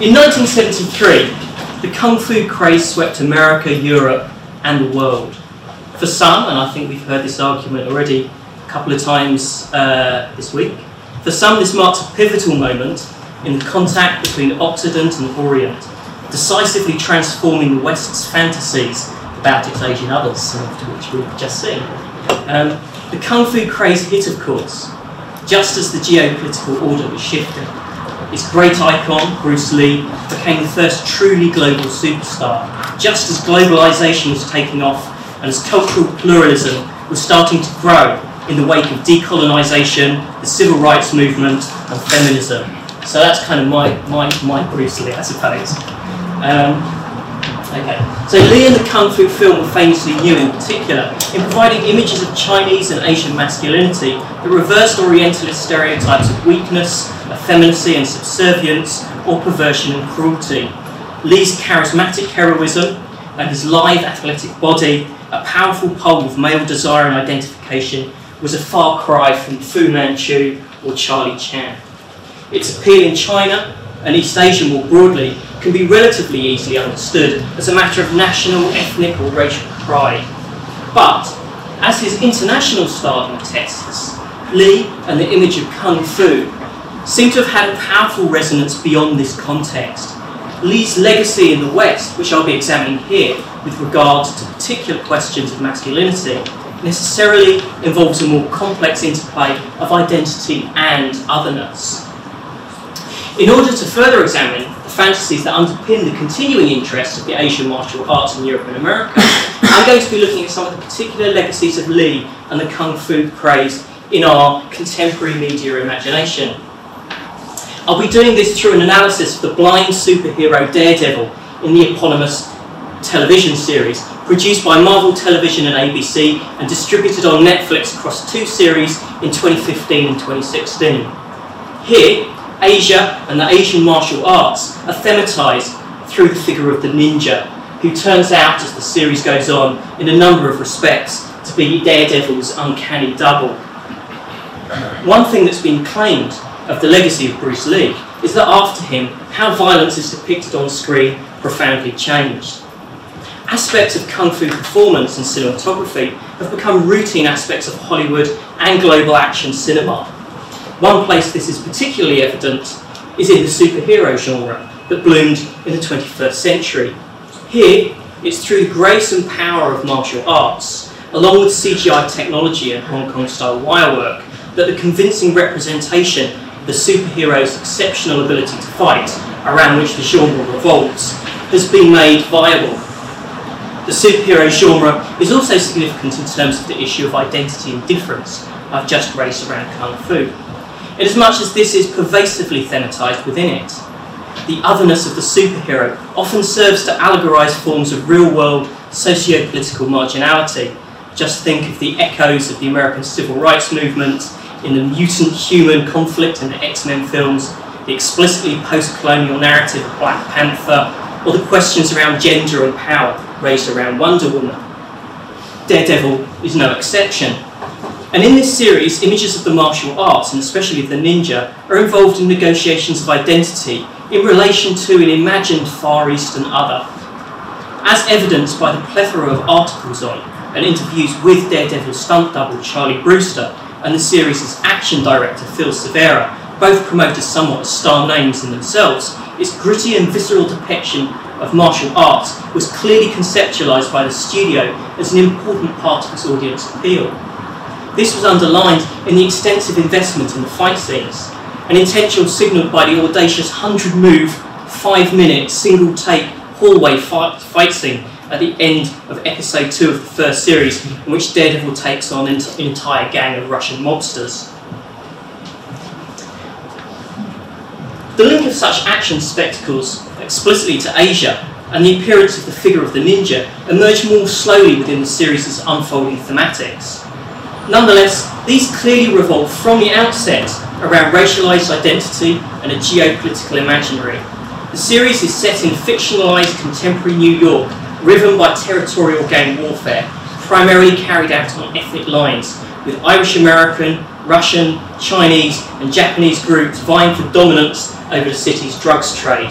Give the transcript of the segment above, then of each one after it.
In 1973, the kung fu craze swept America, Europe, and the world. For some, and I think we've heard this argument already a couple of times uh, this week, for some this marks a pivotal moment in the contact between Occident and Orient, decisively transforming the West's fantasies about its Asian others, some of which we've just seen. Um, the kung fu craze hit, of course, just as the geopolitical order was shifting. Its great icon, Bruce Lee, became the first truly global superstar, just as globalization was taking off and as cultural pluralism was starting to grow in the wake of decolonization, the civil rights movement, and feminism. So that's kind of my, my, my Bruce Lee, I suppose. Um, okay. So Lee and the Kung Fu film famously new in particular in providing images of Chinese and Asian masculinity that reversed Orientalist stereotypes of weakness, effeminacy and subservience, or perversion and cruelty. Lee's charismatic heroism and his lithe athletic body, a powerful pole of male desire and identification, was a far cry from Fu Manchu or Charlie Chan. Its appeal in China and East Asia more broadly can be relatively easily understood as a matter of national, ethnic, or racial pride. But, as his international stardom attests, Lee and the image of Kung Fu seem to have had a powerful resonance beyond this context. Lee's legacy in the West, which I'll be examining here with regard to particular questions of masculinity, necessarily involves a more complex interplay of identity and otherness. In order to further examine the fantasies that underpin the continuing interest of the Asian martial arts in Europe and America, I'm going to be looking at some of the particular legacies of Lee and the Kung Fu craze in our contemporary media imagination. I'll be doing this through an analysis of the blind superhero Daredevil in the eponymous television series, produced by Marvel Television and ABC and distributed on Netflix across two series in 2015 and 2016. Here, Asia and the Asian martial arts are thematized through the figure of the ninja, who turns out, as the series goes on, in a number of respects, to be Daredevil's uncanny double. One thing that's been claimed of the legacy of Bruce Lee is that after him, how violence is depicted on screen profoundly changed. Aspects of kung fu performance and cinematography have become routine aspects of Hollywood and global action cinema. One place this is particularly evident is in the superhero genre that bloomed in the 21st century. Here, it's through the grace and power of martial arts, along with CGI technology and Hong Kong style wire work, that the convincing representation of the superhero's exceptional ability to fight, around which the genre revolves, has been made viable. The superhero genre is also significant in terms of the issue of identity and difference I've just raised around Kung Fu. Inasmuch as this is pervasively thematized within it, the otherness of the superhero often serves to allegorize forms of real world socio political marginality. Just think of the echoes of the American civil rights movement in the mutant human conflict in the X Men films, the explicitly post colonial narrative of Black Panther, or the questions around gender and power raised around Wonder Woman. Daredevil is no exception. And in this series, images of the martial arts, and especially of the ninja, are involved in negotiations of identity in relation to an imagined Far Eastern other. As evidenced by the plethora of articles on and interviews with Daredevil stunt double Charlie Brewster and the series' action director Phil Silvera, both promoted somewhat as star names in themselves, its gritty and visceral depiction of martial arts was clearly conceptualized by the studio as an important part of its audience appeal. This was underlined in the extensive investment in the fight scenes, an intention signalled by the audacious 100 move, 5 minute, single take hallway fight, fight scene at the end of episode 2 of the first series, in which Daredevil takes on an entire gang of Russian mobsters. The link of such action spectacles explicitly to Asia and the appearance of the figure of the ninja emerged more slowly within the series' unfolding thematics. Nonetheless, these clearly revolve from the outset around racialized identity and a geopolitical imaginary. The series is set in fictionalized contemporary New York, riven by territorial gang warfare, primarily carried out on ethnic lines, with Irish American, Russian, Chinese, and Japanese groups vying for dominance over the city's drugs trade.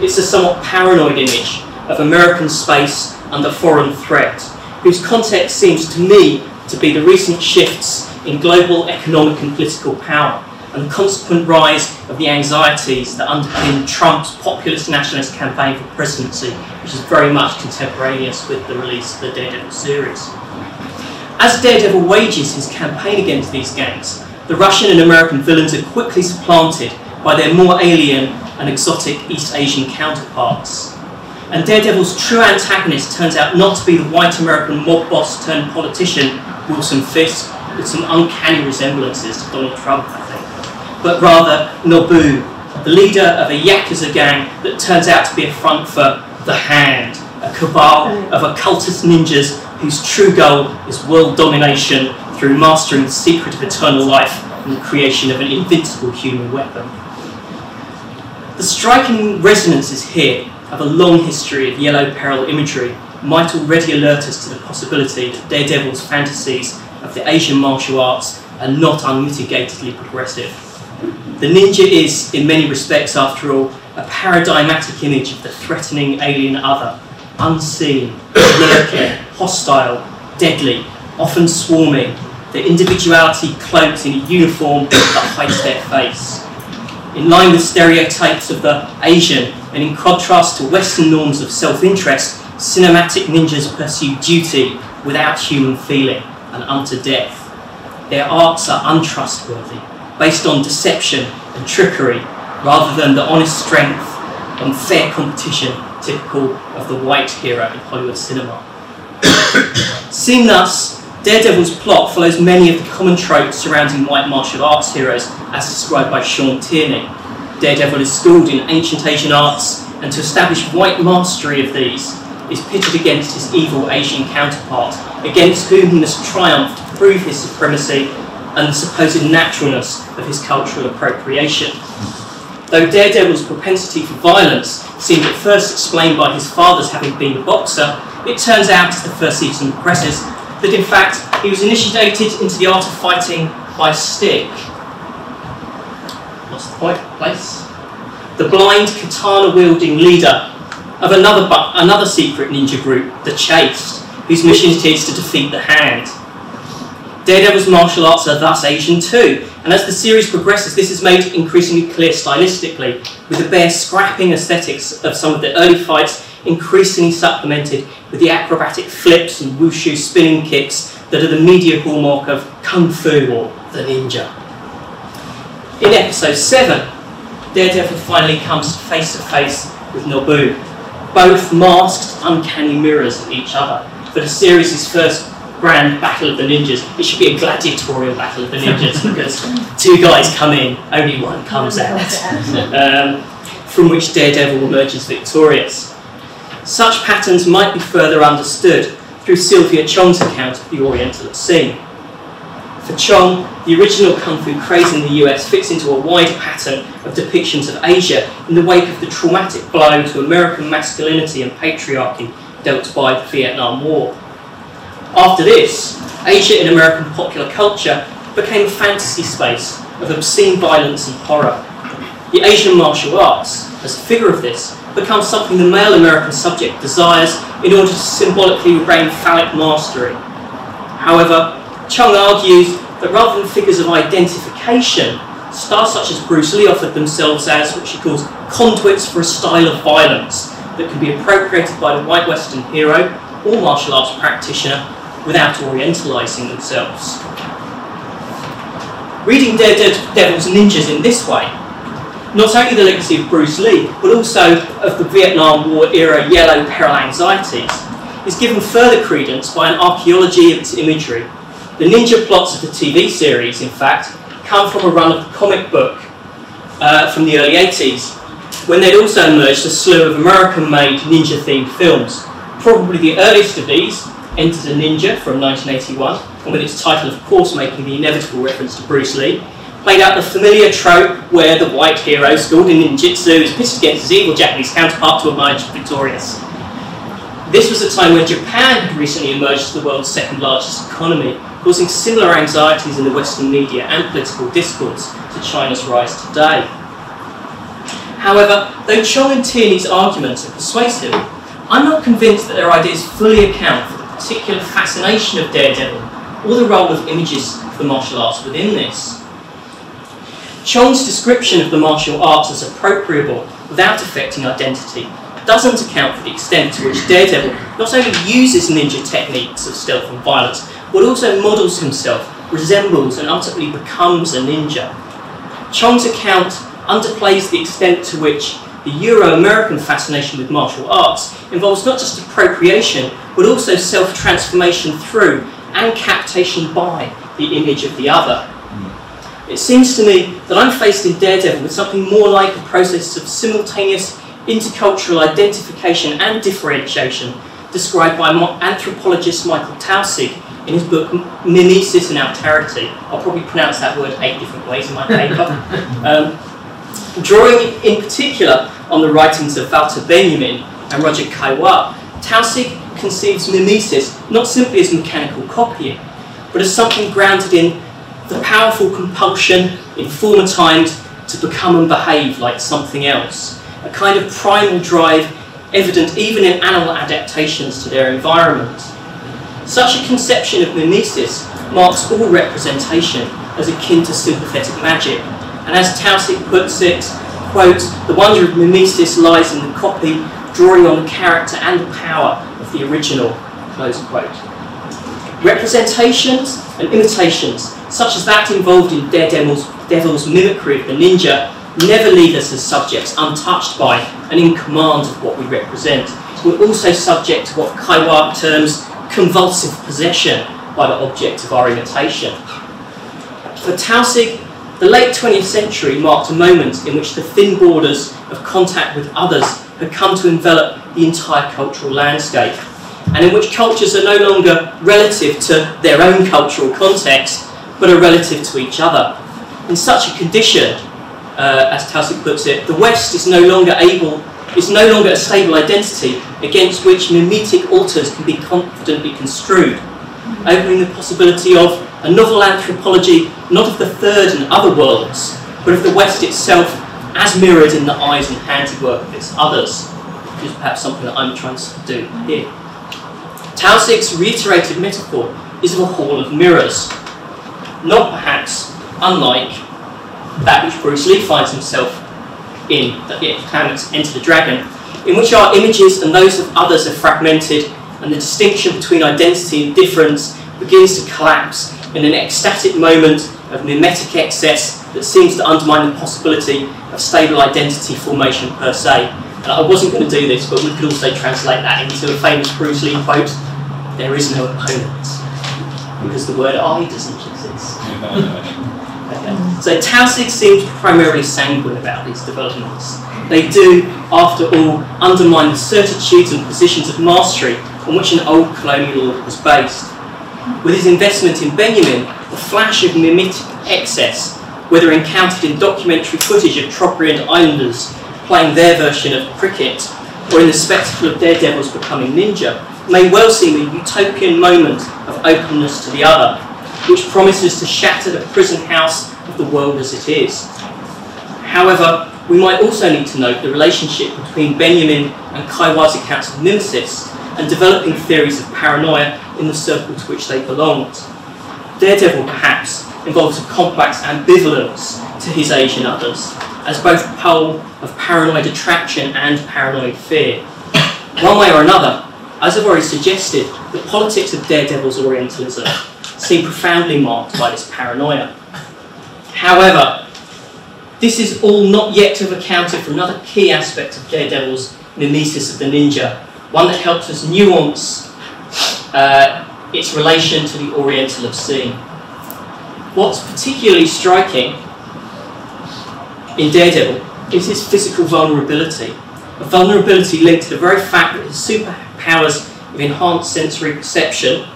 it's a somewhat paranoid image of American space under foreign threat, whose context seems to me to be the recent shifts in global economic and political power and the consequent rise of the anxieties that underpin Trump's populist nationalist campaign for presidency, which is very much contemporaneous with the release of the Daredevil series. As Daredevil wages his campaign against these gangs, the Russian and American villains are quickly supplanted by their more alien and exotic East Asian counterparts. And Daredevil's true antagonist turns out not to be the white American mob boss turned politician Wilson Fisk, with some uncanny resemblances to Donald Trump, I think, but rather Nobu, the leader of a Yakuza gang that turns out to be a front for The Hand, a cabal of occultist ninjas whose true goal is world domination through mastering the secret of eternal life and the creation of an invincible human weapon. The striking resonances here of a long history of yellow peril imagery might already alert us to the possibility that Daredevil's fantasies of the Asian martial arts are not unmitigatedly progressive. The ninja is, in many respects, after all, a paradigmatic image of the threatening alien other, unseen, lurking, hostile, deadly, often swarming, their individuality cloaked in a uniform that hides their face. In line with stereotypes of the Asian, and in contrast to Western norms of self interest, cinematic ninjas pursue duty without human feeling and unto death. Their arts are untrustworthy, based on deception and trickery, rather than the honest strength and fair competition typical of the white hero in Hollywood cinema. Seen thus, Daredevil's plot follows many of the common tropes surrounding white martial arts heroes as described by Sean Tierney. Daredevil is schooled in ancient Asian arts, and to establish white mastery of these is pitted against his evil Asian counterpart, against whom he must triumph to prove his supremacy and the supposed naturalness of his cultural appropriation. Though Daredevil's propensity for violence seemed at first explained by his father's having been a boxer, it turns out as the first season progresses that in fact he was initiated into the art of fighting by stick. Point? Place? The blind katana wielding leader of another, bu- another secret ninja group, the Chaste, whose mission it is to defeat the Hand. Daredevil's martial arts are thus Asian too, and as the series progresses, this is made increasingly clear stylistically, with the bare scrapping aesthetics of some of the early fights increasingly supplemented with the acrobatic flips and wushu spinning kicks that are the media hallmark of Kung Fu or the ninja. In episode 7, Daredevil finally comes face to face with Nobu, both masked, uncanny mirrors of each other. For the series' first grand battle of the ninjas, it should be a gladiatorial battle of the ninjas because two guys come in, only one comes out, um, from which Daredevil emerges victorious. Such patterns might be further understood through Sylvia Chong's account of the Oriental obscene. For Chong, the original Kung Fu craze in the US fits into a wide pattern of depictions of Asia in the wake of the traumatic blow to American masculinity and patriarchy dealt by the Vietnam War. After this, Asia in American popular culture became a fantasy space of obscene violence and horror. The Asian martial arts, as a figure of this, becomes something the male American subject desires in order to symbolically regain phallic mastery. However, Chong argues that rather than figures of identification, stars such as Bruce Lee offered themselves as what she calls conduits for a style of violence that can be appropriated by the white Western hero or martial arts practitioner without orientalizing themselves. Reading Daredevil's ninjas in this way, not only the legacy of Bruce Lee, but also of the Vietnam War era yellow peril anxieties, is given further credence by an archaeology of its imagery. The ninja plots of the TV series, in fact, come from a run of the comic book uh, from the early 80s, when they'd also emerged a slew of American made ninja themed films. Probably the earliest of these, Enter the Ninja from 1981, and with its title, of course, making the inevitable reference to Bruce Lee, played out the familiar trope where the white hero, schooled in ninjutsu, is pitted against his evil Japanese counterpart to emerge victorious. This was a time when Japan had recently emerged as the world's second largest economy, causing similar anxieties in the Western media and political discourse to China's rise today. However, though Chong and Tierney's arguments are persuasive, I'm not convinced that their ideas fully account for the particular fascination of Daredevil or the role of images of the martial arts within this. Chong's description of the martial arts as appropriable without affecting identity doesn't account for the extent to which Daredevil not only uses ninja techniques of stealth and violence, but also models himself, resembles, and ultimately becomes a ninja. Chong's account underplays the extent to which the Euro American fascination with martial arts involves not just appropriation, but also self transformation through and captation by the image of the other. Hmm. It seems to me that I'm faced in Daredevil with something more like a process of simultaneous intercultural identification and differentiation described by anthropologist Michael Taussig in his book Mimesis and Alterity. I'll probably pronounce that word eight different ways in my paper. um, drawing in particular on the writings of Walter Benjamin and Roger Caillois, Taussig conceives mimesis not simply as mechanical copying, but as something grounded in the powerful compulsion in former times to become and behave like something else, a kind of primal drive evident even in animal adaptations to their environment. Such a conception of mimesis marks all representation as akin to sympathetic magic, and as Taussig puts it, quote, the wonder of mimesis lies in the copy drawing on the character and the power of the original, close quote. Representations and imitations, such as that involved in Daredevil's Devil's mimicry of the ninja, never leave us as subjects untouched by and in command of what we represent. We're also subject to what Caillois terms convulsive possession by the object of our imitation. For Taussig, the late 20th century marked a moment in which the thin borders of contact with others had come to envelop the entire cultural landscape, and in which cultures are no longer relative to their own cultural context, but are relative to each other. In such a condition, uh, as Taussig puts it, the West is no longer able, is no longer a stable identity against which mimetic alters can be confidently construed, opening the possibility of a novel anthropology not of the third and other worlds, but of the West itself as mirrored in the eyes and handiwork of its others, which is perhaps something that I'm trying to do here. Taussig's reiterated metaphor is of a hall of mirrors, not perhaps unlike that which Bruce Lee finds himself in, the Planets Enter the Dragon, in which our images and those of others are fragmented and the distinction between identity and difference begins to collapse in an ecstatic moment of mimetic excess that seems to undermine the possibility of stable identity formation per se. And I wasn't going to do this, but we could also translate that into a famous Bruce Lee quote there is no opponent, because the word I doesn't exist. So Taussig seems primarily sanguine about these developments. They do, after all, undermine the certitudes and positions of mastery on which an old colonial order was based. With his investment in Benjamin, the flash of mimetic excess, whether encountered in documentary footage of Trobriand Islanders playing their version of cricket, or in the spectacle of daredevils becoming ninja, may well seem a utopian moment of openness to the other, which promises to shatter the prison house of the world as it is. However, we might also need to note the relationship between Benjamin and Caillois' accounts of mimesis and developing theories of paranoia in the circle to which they belonged. Daredevil, perhaps, involves a complex ambivalence to his Asian others, as both pole of paranoid attraction and paranoid fear. One way or another, as I've already suggested, the politics of Daredevil's Orientalism seem profoundly marked by this paranoia. However, this is all not yet to have accounted for another key aspect of Daredevil's mimesis of the ninja, one that helps us nuance uh, its relation to the Oriental obscene. What's particularly striking in Daredevil is his physical vulnerability, a vulnerability linked to the very fact that his superpowers of enhanced sensory perception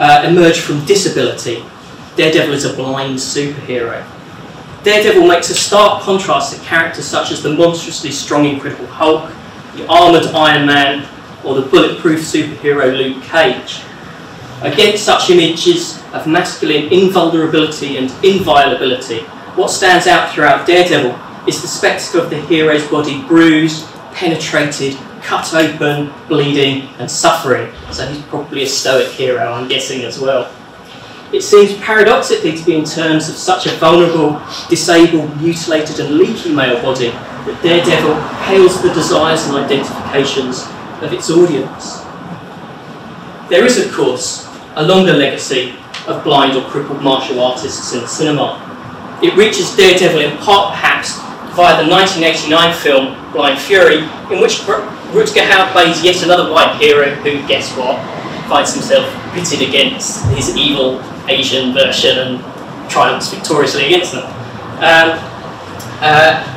uh, emerge from disability. Daredevil is a blind superhero. Daredevil makes a stark contrast to characters such as the monstrously strong Incredible Hulk, the armoured Iron Man, or the bulletproof superhero Luke Cage. Against such images of masculine invulnerability and inviolability, what stands out throughout Daredevil is the spectacle of the hero's body bruised, penetrated, cut open, bleeding, and suffering. So he's probably a stoic hero, I'm guessing, as well. It seems paradoxically to be in terms of such a vulnerable, disabled, mutilated, and leaky male body that Daredevil hails the desires and identifications of its audience. There is, of course, a longer legacy of blind or crippled martial artists in cinema. It reaches Daredevil in part, perhaps, via the 1989 film Blind Fury, in which Rutger Hauer plays yet another white hero who, guess what, finds himself pitted against his evil Asian version and triumphs victoriously against them. Um, uh,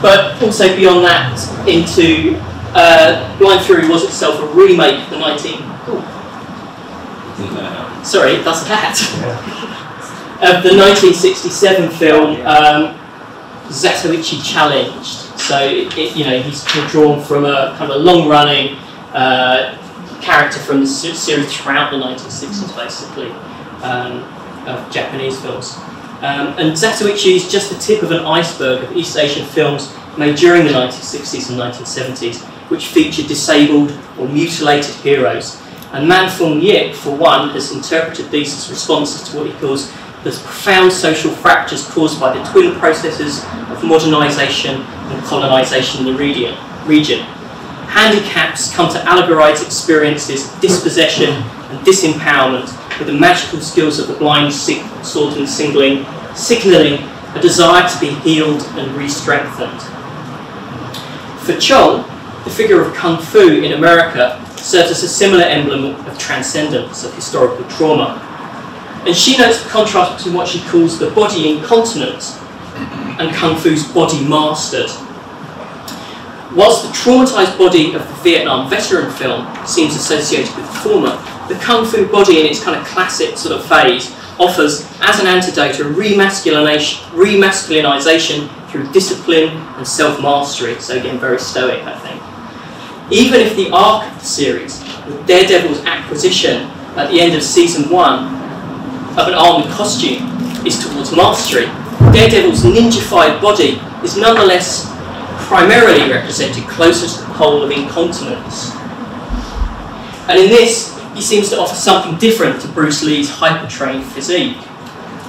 but also beyond that, into uh, Blind Fury was itself a remake of the 19. Sorry, that's that. of the 1967 film um, Zatoichi Challenged. So it, it, you know he's drawn from a kind of a long-running uh, character from the series throughout the 1960s, basically um, of Japanese films. Um, and Zatoichi is just the tip of an iceberg of East Asian films made during the 1960s and 1970s, which featured disabled or mutilated heroes. And Man Fung Yip, for one, has interpreted these as responses to what he calls the profound social fractures caused by the twin processes of modernisation and colonisation in the region. Handicaps come to allegorize experiences, dispossession, and disempowerment with the magical skills of the blind sick, sword and singling, signalling a desire to be healed and re-strengthened. For Chong, the figure of Kung Fu in America serves as a similar emblem of transcendence of historical trauma. And she notes the contrast between what she calls the body incontinent and Kung Fu's body mastered. Whilst the traumatised body of the Vietnam veteran film seems associated with the former, the kung fu body in its kind of classic sort of phase offers, as an antidote, a remasculinization through discipline and self-mastery. So again, very stoic, I think. Even if the arc of the series, with Daredevil's acquisition at the end of season one of an armored costume, is towards mastery, Daredevil's ninjified body is nonetheless primarily represented closer to the pole of incontinence. And in this, he seems to offer something different to Bruce Lee's hyper-trained physique.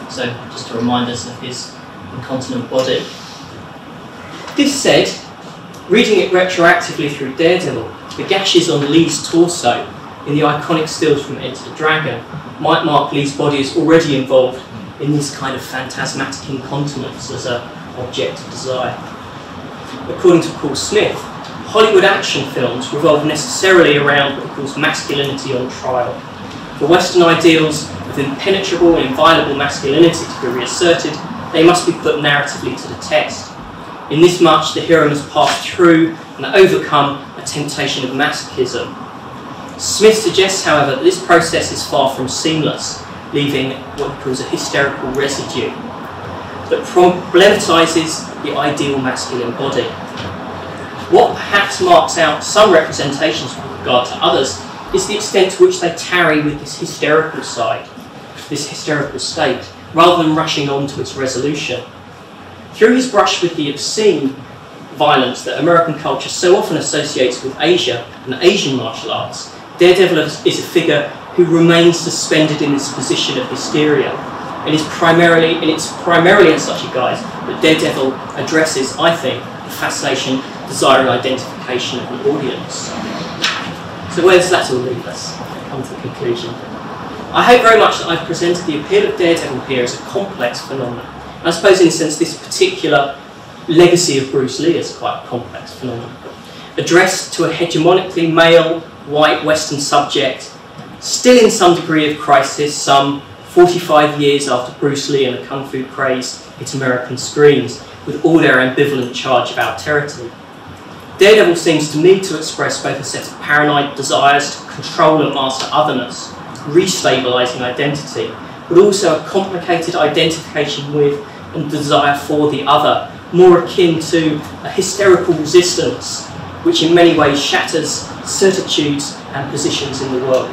So, just to remind us of his incontinent body. This said, reading it retroactively through Daredevil, the gashes on Lee's torso in the iconic stills from Enter the Dragon might mark Lee's body as already involved in this kind of phantasmatic incontinence as an object of desire. According to Paul Smith, Hollywood action films revolve necessarily around what he calls masculinity on trial. For Western ideals of impenetrable and inviolable masculinity to be reasserted, they must be put narratively to the test. In this much, the hero must pass through and overcome a temptation of masochism. Smith suggests, however, that this process is far from seamless, leaving what he calls a hysterical residue that problematizes the ideal masculine body. What perhaps marks out some representations with regard to others is the extent to which they tarry with this hysterical side, this hysterical state, rather than rushing on to its resolution. Through his brush with the obscene violence that American culture so often associates with Asia and Asian martial arts, Daredevil is a figure who remains suspended in this position of hysteria. And is primarily, and it's primarily in such a guise that Daredevil addresses, I think, the fascination desiring identification of an audience. So where does that all leave us? Come to the conclusion. I hope very much that I've presented the appeal of Daredevil here as a complex phenomenon. I suppose in a sense this particular legacy of Bruce Lee is quite a complex phenomenon. Addressed to a hegemonically male, white, Western subject, still in some degree of crisis, some 45 years after Bruce Lee and the Kung Fu craze hit American screens, with all their ambivalent charge of alterity. Daredevil seems to me to express both a set of paranoid desires to control and master otherness, restabilizing identity, but also a complicated identification with and desire for the other, more akin to a hysterical resistance, which in many ways shatters certitudes and positions in the world.